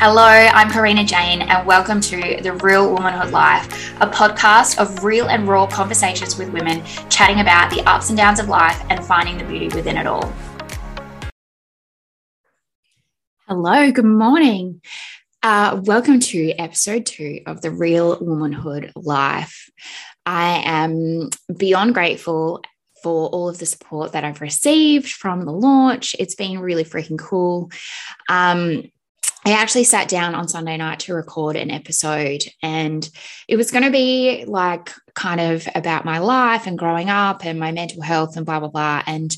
Hello, I'm Karina Jane, and welcome to The Real Womanhood Life, a podcast of real and raw conversations with women chatting about the ups and downs of life and finding the beauty within it all. Hello, good morning. Uh, welcome to episode two of The Real Womanhood Life. I am beyond grateful for all of the support that I've received from the launch. It's been really freaking cool. Um, I actually sat down on Sunday night to record an episode, and it was going to be like kind of about my life and growing up and my mental health and blah, blah, blah. And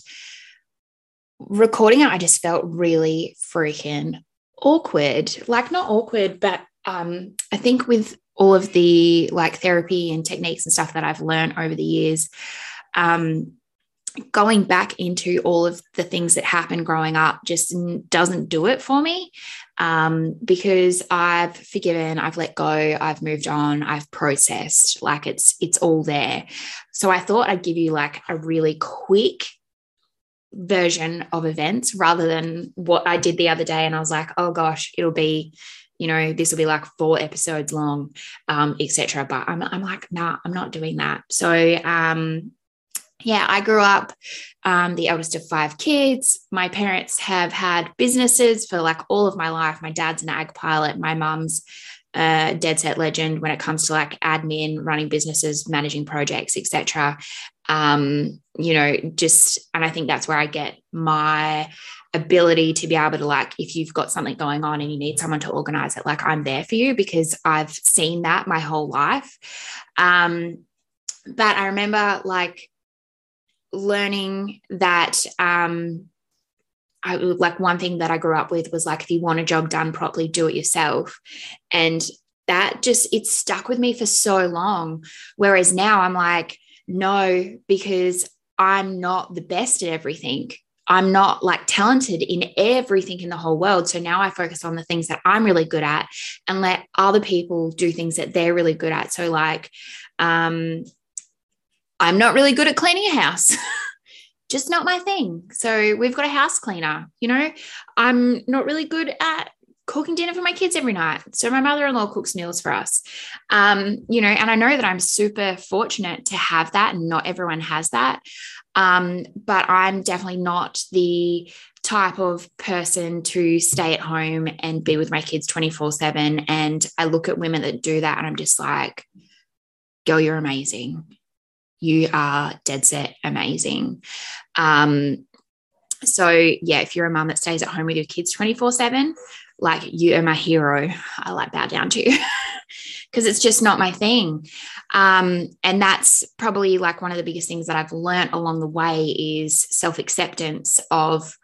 recording it, I just felt really freaking awkward. Like, not awkward, but um, I think with all of the like therapy and techniques and stuff that I've learned over the years, um, going back into all of the things that happened growing up just doesn't do it for me um, because I've forgiven, I've let go, I've moved on, I've processed. Like it's it's all there. So I thought I'd give you like a really quick version of events rather than what I did the other day. And I was like, oh gosh, it'll be you know, this will be like four episodes long, um, etc. But I'm, I'm like, nah, I'm not doing that. So um, yeah, I grew up um, the eldest of five kids. My parents have had businesses for like all of my life. My dad's an ag pilot. My mom's a dead set legend when it comes to like admin, running businesses, managing projects, etc. Um, you know, just and I think that's where I get my ability to be able to like if you've got something going on and you need someone to organize it, like I'm there for you because I've seen that my whole life. Um, but I remember like learning that um, I like one thing that I grew up with was like if you want a job done properly, do it yourself. And that just it stuck with me for so long. Whereas now I'm like, no, because I'm not the best at everything. I'm not like talented in everything in the whole world. So now I focus on the things that I'm really good at and let other people do things that they're really good at. So, like, um, I'm not really good at cleaning a house. Just not my thing. So we've got a house cleaner, you know. I'm not really good at cooking dinner for my kids every night. So my mother-in-law cooks meals for us. Um, you know, and I know that I'm super fortunate to have that and not everyone has that. Um, but I'm definitely not the type of person to stay at home and be with my kids 24/7 and I look at women that do that and I'm just like girl you're amazing you are dead set amazing. Um, so yeah, if you're a mum that stays at home with your kids 24 7, like you are my hero. I like bow down to you because it's just not my thing. Um, and that's probably like one of the biggest things that I've learned along the way is self acceptance of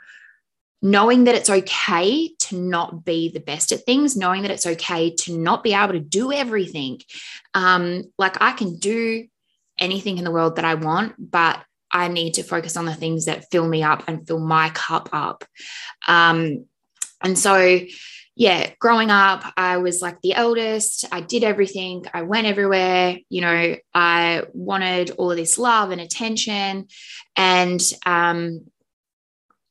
knowing that it's okay to not be the best at things, knowing that it's okay to not be able to do everything. Um, like I can do anything in the world that I want, but I need to focus on the things that fill me up and fill my cup up. Um, and so, yeah, growing up, I was like the eldest. I did everything. I went everywhere. You know, I wanted all of this love and attention. And um,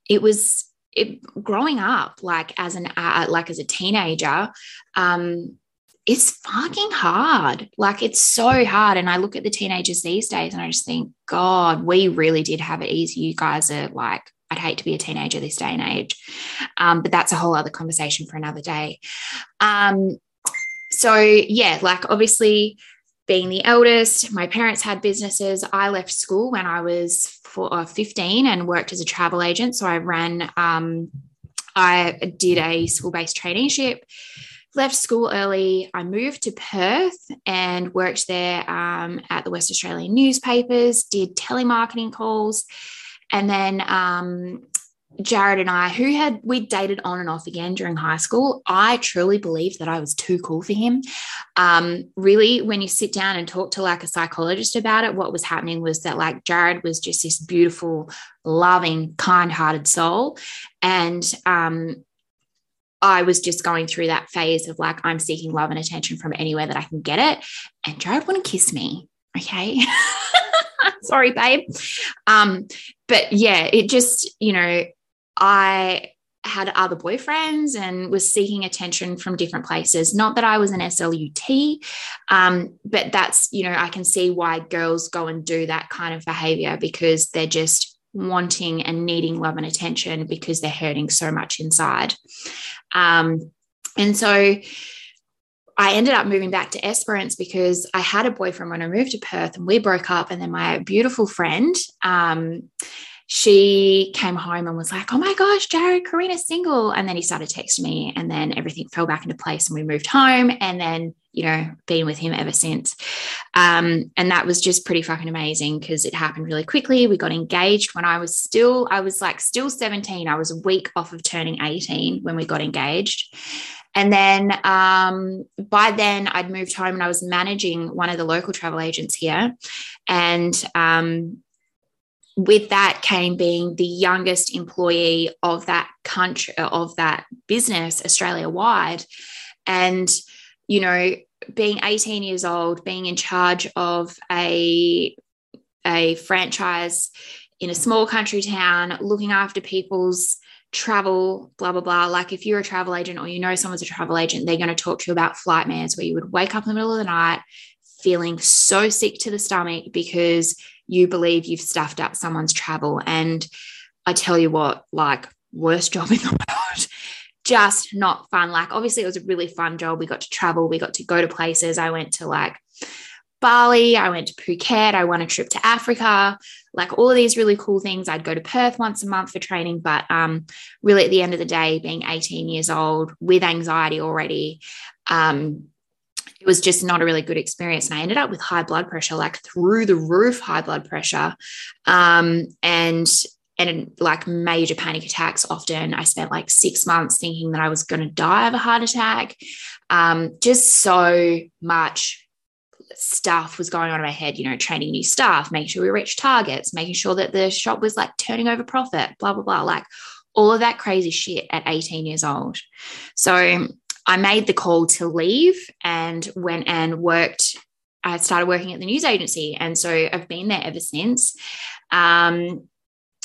it was it growing up, like as an uh, like as a teenager. Um, it's fucking hard. Like it's so hard. And I look at the teenagers these days and I just think, God, we really did have it easy. You guys are like, I'd hate to be a teenager this day and age. Um, but that's a whole other conversation for another day. Um, so, yeah, like obviously being the eldest, my parents had businesses. I left school when I was for, uh, 15 and worked as a travel agent. So I ran, um, I did a school based traineeship left school early. I moved to Perth and worked there um, at the West Australian newspapers, did telemarketing calls. And then um, Jared and I, who had we dated on and off again during high school, I truly believed that I was too cool for him. Um, really, when you sit down and talk to like a psychologist about it, what was happening was that like Jared was just this beautiful, loving, kind-hearted soul, and um, I was just going through that phase of like, I'm seeking love and attention from anywhere that I can get it. And Jared wouldn't kiss me. Okay. Sorry, babe. Um, but yeah, it just, you know, I had other boyfriends and was seeking attention from different places. Not that I was an SLUT, um, but that's, you know, I can see why girls go and do that kind of behavior because they're just wanting and needing love and attention because they're hurting so much inside. Um, and so, I ended up moving back to Esperance because I had a boyfriend when I moved to Perth and we broke up. And then my beautiful friend, um, she came home and was like, Oh my gosh, Jared, Karina's single. And then he started texting me, and then everything fell back into place and we moved home. And then, you know, been with him ever since. Um, and that was just pretty fucking amazing because it happened really quickly. We got engaged when I was still, I was like still 17. I was a week off of turning 18 when we got engaged. And then um, by then, I'd moved home and I was managing one of the local travel agents here. And um, with that came being the youngest employee of that country, of that business, Australia wide. And, you know, being 18 years old, being in charge of a, a franchise in a small country town, looking after people's travel, blah, blah, blah. Like if you're a travel agent or you know someone's a travel agent, they're going to talk to you about Flightmares where you would wake up in the middle of the night feeling so sick to the stomach because you believe you've stuffed up someone's travel. And I tell you what, like, worst job in the world. Just not fun. Like, obviously, it was a really fun job. We got to travel, we got to go to places. I went to like Bali, I went to Phuket, I went a trip to Africa, like all of these really cool things. I'd go to Perth once a month for training, but um, really at the end of the day, being 18 years old with anxiety already, um, it was just not a really good experience. And I ended up with high blood pressure, like through the roof high blood pressure. Um, and and like major panic attacks often. I spent like six months thinking that I was going to die of a heart attack. Um, just so much stuff was going on in my head, you know, training new staff, making sure we reached targets, making sure that the shop was like turning over profit, blah, blah, blah. Like all of that crazy shit at 18 years old. So I made the call to leave and went and worked. I started working at the news agency. And so I've been there ever since. Um,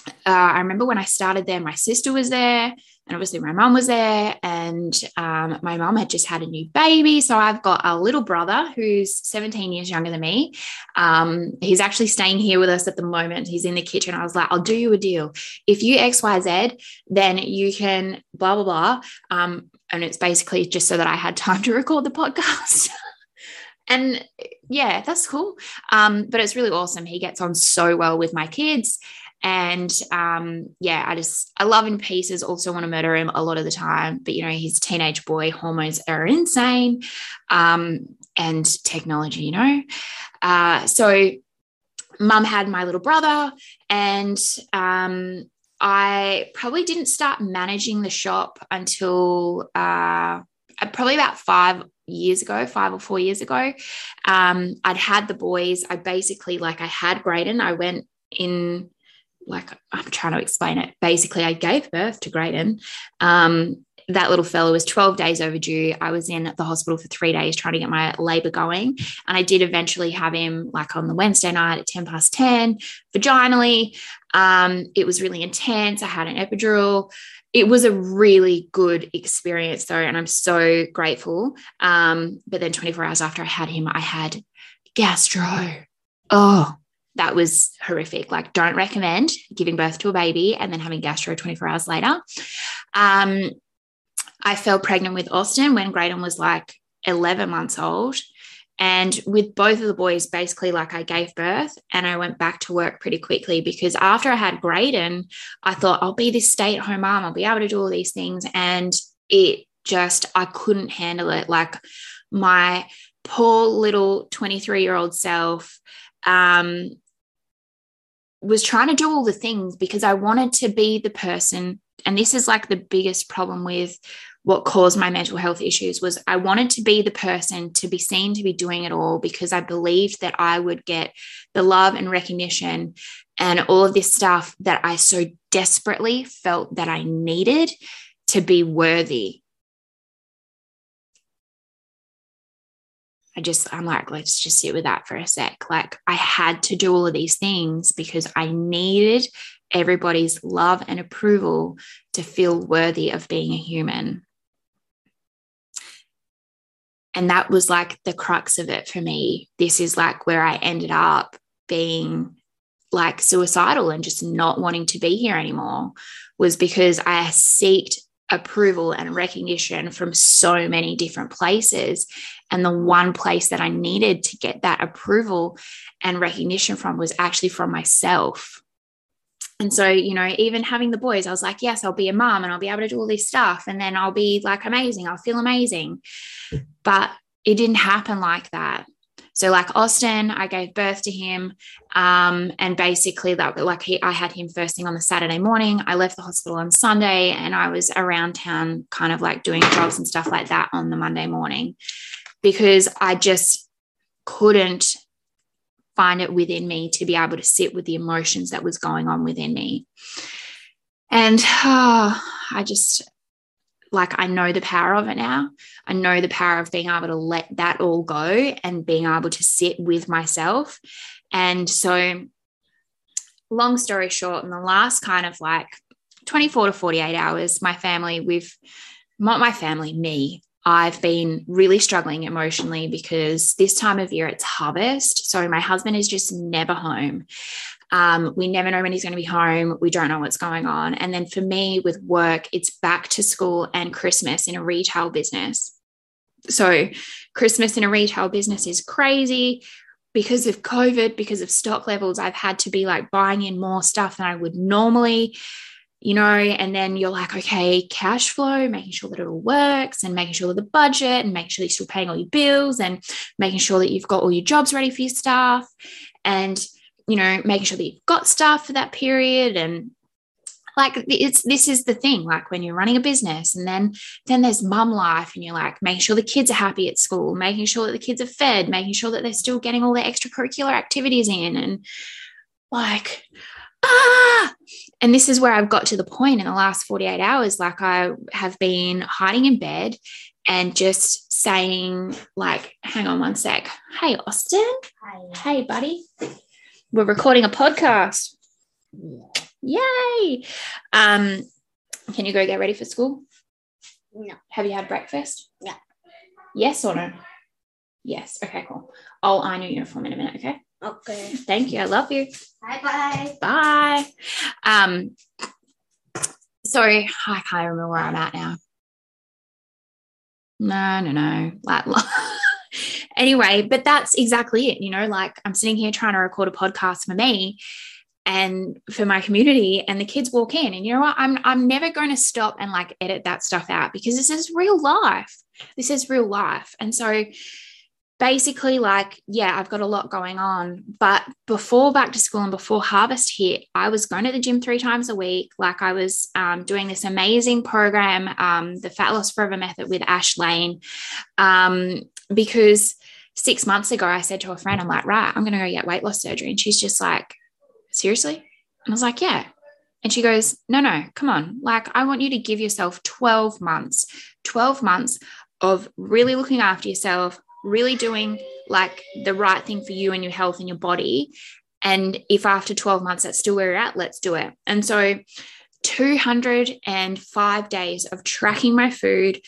uh, I remember when I started there, my sister was there, and obviously my mum was there, and um, my mum had just had a new baby. So I've got a little brother who's 17 years younger than me. Um, he's actually staying here with us at the moment. He's in the kitchen. I was like, I'll do you a deal. If you X, Y, Z, then you can blah, blah, blah. Um, and it's basically just so that I had time to record the podcast. and yeah, that's cool. Um, but it's really awesome. He gets on so well with my kids. And um, yeah, I just, I love him pieces, also want to murder him a lot of the time. But, you know, his teenage boy hormones are insane um, and technology, you know. Uh, so, mum had my little brother, and um, I probably didn't start managing the shop until uh, probably about five years ago, five or four years ago. Um, I'd had the boys. I basically, like, I had Graydon. I went in, like, I'm trying to explain it. Basically, I gave birth to Graydon. Um, that little fellow was 12 days overdue. I was in the hospital for three days trying to get my labor going. And I did eventually have him like on the Wednesday night at 10 past 10, vaginally. Um, it was really intense. I had an epidural. It was a really good experience, though, and I'm so grateful. Um, but then 24 hours after I had him, I had gastro. Oh, that was horrific. Like, don't recommend giving birth to a baby and then having gastro 24 hours later. Um, I fell pregnant with Austin when Graydon was like 11 months old. And with both of the boys, basically, like I gave birth and I went back to work pretty quickly because after I had Graydon, I thought I'll be this stay at home mom, I'll be able to do all these things. And it just, I couldn't handle it. Like my poor little 23 year old self um, was trying to do all the things because I wanted to be the person. And this is like the biggest problem with what caused my mental health issues was I wanted to be the person to be seen to be doing it all because I believed that I would get the love and recognition and all of this stuff that I so desperately felt that I needed to be worthy. I just, I'm like, let's just sit with that for a sec. Like, I had to do all of these things because I needed everybody's love and approval to feel worthy of being a human. And that was like the crux of it for me. This is like where I ended up being like suicidal and just not wanting to be here anymore was because I seeked approval and recognition from so many different places. And the one place that I needed to get that approval and recognition from was actually from myself. And so, you know, even having the boys, I was like, yes, I'll be a mom and I'll be able to do all this stuff. And then I'll be like amazing. I'll feel amazing. But it didn't happen like that. So, like Austin, I gave birth to him, um, and basically, that like he, I had him first thing on the Saturday morning. I left the hospital on Sunday, and I was around town, kind of like doing jobs and stuff like that on the Monday morning, because I just couldn't find it within me to be able to sit with the emotions that was going on within me. And oh, I just like I know the power of it now. I know the power of being able to let that all go and being able to sit with myself. And so, long story short, in the last kind of like 24 to 48 hours, my family, we've not my family, me, I've been really struggling emotionally because this time of year it's harvest. So my husband is just never home. Um, we never know when he's going to be home. We don't know what's going on. And then for me, with work, it's back to school and Christmas in a retail business. So, Christmas in a retail business is crazy because of COVID, because of stock levels. I've had to be like buying in more stuff than I would normally you know, and then you're like, okay, cash flow, making sure that it all works and making sure that the budget and making sure you're still paying all your bills and making sure that you've got all your jobs ready for your staff. And you know, making sure that you've got staff for that period. And like it's this is the thing like when you're running a business and then then there's mum life and you're like making sure the kids are happy at school making sure that the kids are fed making sure that they're still getting all their extracurricular activities in and like ah! And this is where I've got to the point in the last 48 hours like I have been hiding in bed and just saying like hang on one sec. Hey Austin. Hi. hey buddy we're recording a podcast. Yay. Um, can you go get ready for school? No. Have you had breakfast? Yeah. Yes or no? Yes. Okay, cool. I'll iron your uniform in a minute, okay? Okay. Thank you. I love you. Bye bye. Bye. Um, sorry, I can't remember where I'm at now. No, no, no. Like anyway, but that's exactly it. You know, like I'm sitting here trying to record a podcast for me and for my community and the kids walk in and you know what I'm I'm never going to stop and like edit that stuff out because this is real life. This is real life. And so basically like yeah i've got a lot going on but before back to school and before harvest hit i was going to the gym three times a week like i was um, doing this amazing program um, the fat loss forever method with ash lane um, because six months ago, I said to a friend, I'm like, right, I'm going to go get weight loss surgery. And she's just like, seriously? And I was like, yeah. And she goes, no, no, come on. Like, I want you to give yourself 12 months, 12 months of really looking after yourself, really doing like the right thing for you and your health and your body. And if after 12 months that's still where you're at, let's do it. And so 205 days of tracking my food,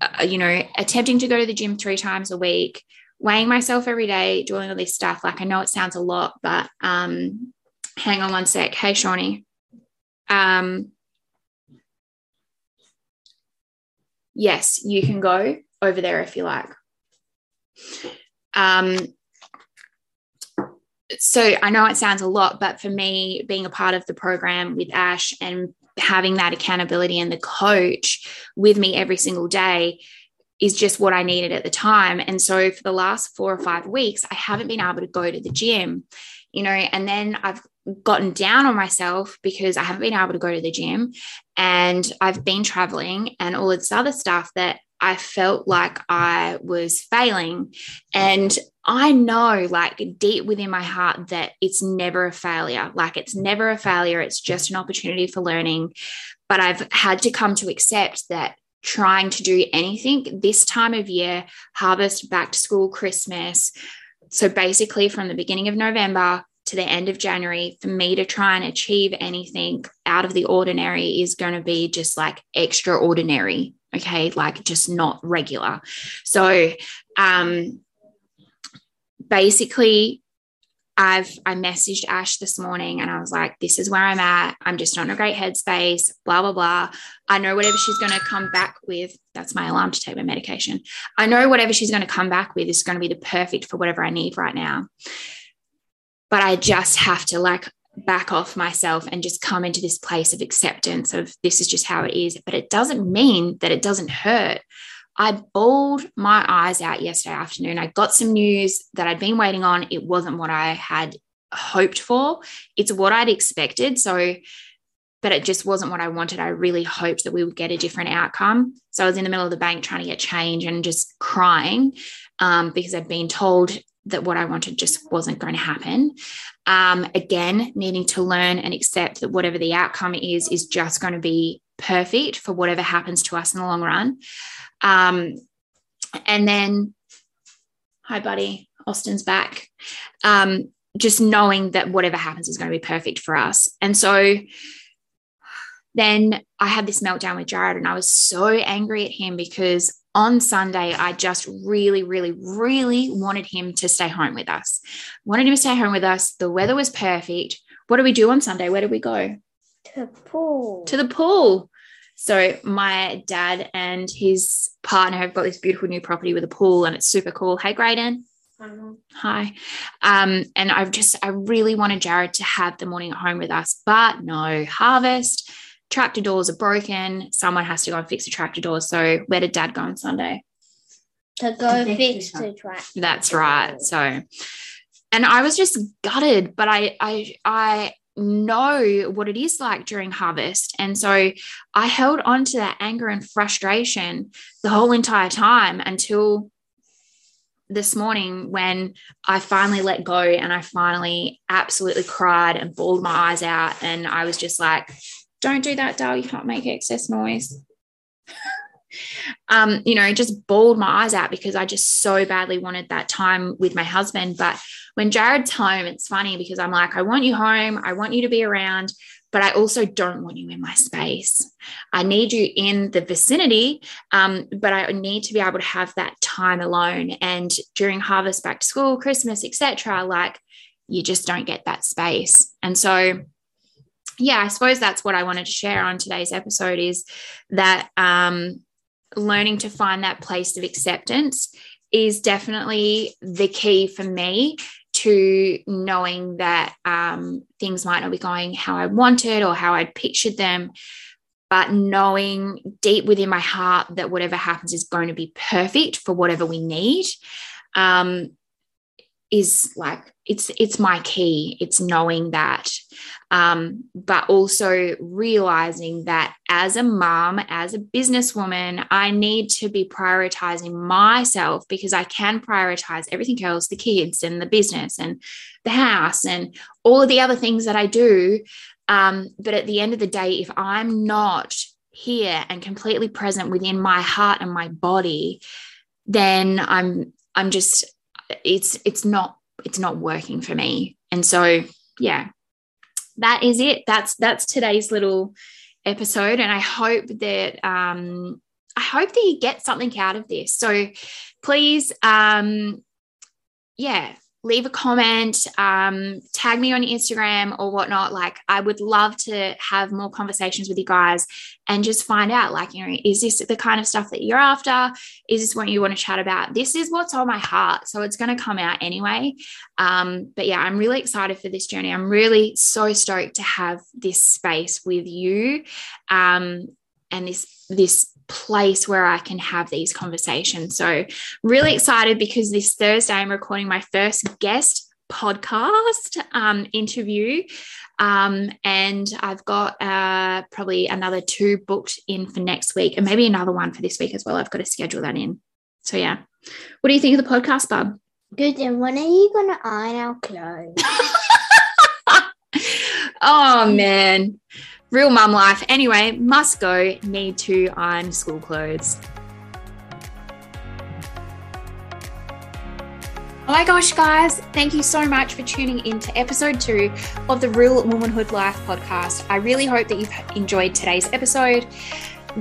uh, you know, attempting to go to the gym three times a week, weighing myself every day, doing all this stuff. Like I know it sounds a lot, but um, hang on one sec. Hey, Shawnee. Um, yes, you can go over there if you like. Um, so I know it sounds a lot, but for me, being a part of the program with Ash and having that accountability and the coach with me every single day is just what I needed at the time. And so for the last four or five weeks, I haven't been able to go to the gym, you know, and then I've gotten down on myself because I haven't been able to go to the gym and I've been traveling and all this other stuff that I felt like I was failing. And I know, like, deep within my heart, that it's never a failure. Like, it's never a failure. It's just an opportunity for learning. But I've had to come to accept that trying to do anything this time of year, harvest, back to school, Christmas. So basically, from the beginning of November to the end of January, for me to try and achieve anything out of the ordinary is going to be just like extraordinary. Okay. Like just not regular. So, um, basically, I've I messaged Ash this morning and I was like, this is where I'm at. I'm just not in a great headspace, blah, blah, blah. I know whatever she's going to come back with, that's my alarm to take my medication. I know whatever she's going to come back with is going to be the perfect for whatever I need right now. But I just have to like back off myself and just come into this place of acceptance of this is just how it is. But it doesn't mean that it doesn't hurt. I bawled my eyes out yesterday afternoon. I got some news that I'd been waiting on. It wasn't what I had hoped for. It's what I'd expected. So, but it just wasn't what I wanted. I really hoped that we would get a different outcome. So I was in the middle of the bank trying to get change and just crying um, because I'd been told that what I wanted just wasn't going to happen. Um, again, needing to learn and accept that whatever the outcome is, is just going to be perfect for whatever happens to us in the long run. Um, and then, hi, buddy, Austin's back. Um, just knowing that whatever happens is going to be perfect for us. And so then I had this meltdown with Jared, and I was so angry at him because on Sunday, I just really, really, really wanted him to stay home with us. Wanted him to stay home with us. The weather was perfect. What do we do on Sunday? Where do we go? To the pool. To the pool. So my dad and his partner have got this beautiful new property with a pool and it's super cool. Hey, Graydon. Hi. Um, and I've just, I really wanted Jared to have the morning at home with us, but no, harvest, tractor doors are broken. Someone has to go and fix the tractor doors. So where did dad go on Sunday? To go fix the tractor. That's right. So, and I was just gutted, but I, I, I, know what it is like during harvest. And so I held on to that anger and frustration the whole entire time until this morning when I finally let go and I finally absolutely cried and bawled my eyes out. And I was just like, don't do that, Dal. You can't make excess noise. Um, you know, just bawled my eyes out because I just so badly wanted that time with my husband. But when Jared's home, it's funny because I'm like, I want you home. I want you to be around, but I also don't want you in my space. I need you in the vicinity, um, but I need to be able to have that time alone. And during harvest, back to school, Christmas, etc., like you just don't get that space. And so, yeah, I suppose that's what I wanted to share on today's episode is that um, learning to find that place of acceptance is definitely the key for me to knowing that um, things might not be going how I wanted or how I'd pictured them, but knowing deep within my heart that whatever happens is going to be perfect for whatever we need. Um, is like it's it's my key. It's knowing that um, but also realizing that as a mom as a businesswoman i need to be prioritizing myself because i can prioritize everything else the kids and the business and the house and all of the other things that i do. Um, but at the end of the day if i'm not here and completely present within my heart and my body then i'm i'm just it's it's not it's not working for me. And so, yeah, that is it. That's that's today's little episode, and I hope that um, I hope that you get something out of this. So, please, um, yeah, leave a comment, um, tag me on Instagram or whatnot. Like, I would love to have more conversations with you guys and just find out, like, you know, is this the kind of stuff that you're after? Is this what you want to chat about? This is what's on my heart. So it's going to come out anyway. Um, but yeah, I'm really excited for this journey. I'm really so stoked to have this space with you um, and this, this place where I can have these conversations. So, really excited because this Thursday I'm recording my first guest podcast um, interview. Um, and I've got uh, probably another two booked in for next week and maybe another one for this week as well. I've got to schedule that in. So, yeah. What do you think of the podcast, Bub? Good. And when are you going to iron our clothes? oh, man. Real mum life. Anyway, must go, need to iron school clothes. Oh my gosh, guys, thank you so much for tuning in to episode two of the Real Womanhood Life podcast. I really hope that you've enjoyed today's episode.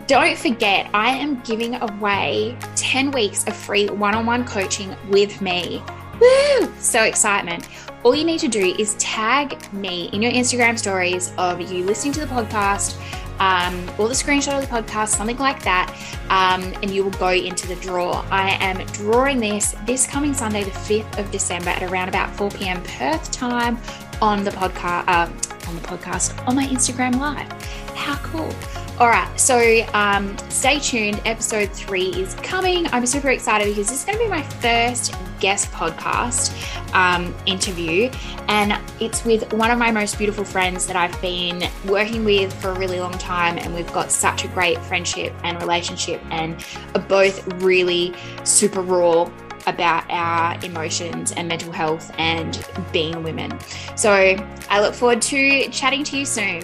Don't forget, I am giving away 10 weeks of free one on one coaching with me. Woo! So excitement. All you need to do is tag me in your Instagram stories of you listening to the podcast um, or the screenshot of the podcast, something like that, um, and you will go into the draw. I am drawing this this coming Sunday, the 5th of December at around about 4 p.m. Perth time on the podcast, uh, on the podcast, on my Instagram live. How cool! All right, so um, stay tuned. Episode three is coming. I'm super excited because this is going to be my first guest podcast um, interview, and it's with one of my most beautiful friends that I've been working with for a really long time, and we've got such a great friendship and relationship, and are both really super raw about our emotions and mental health and being women. So I look forward to chatting to you soon.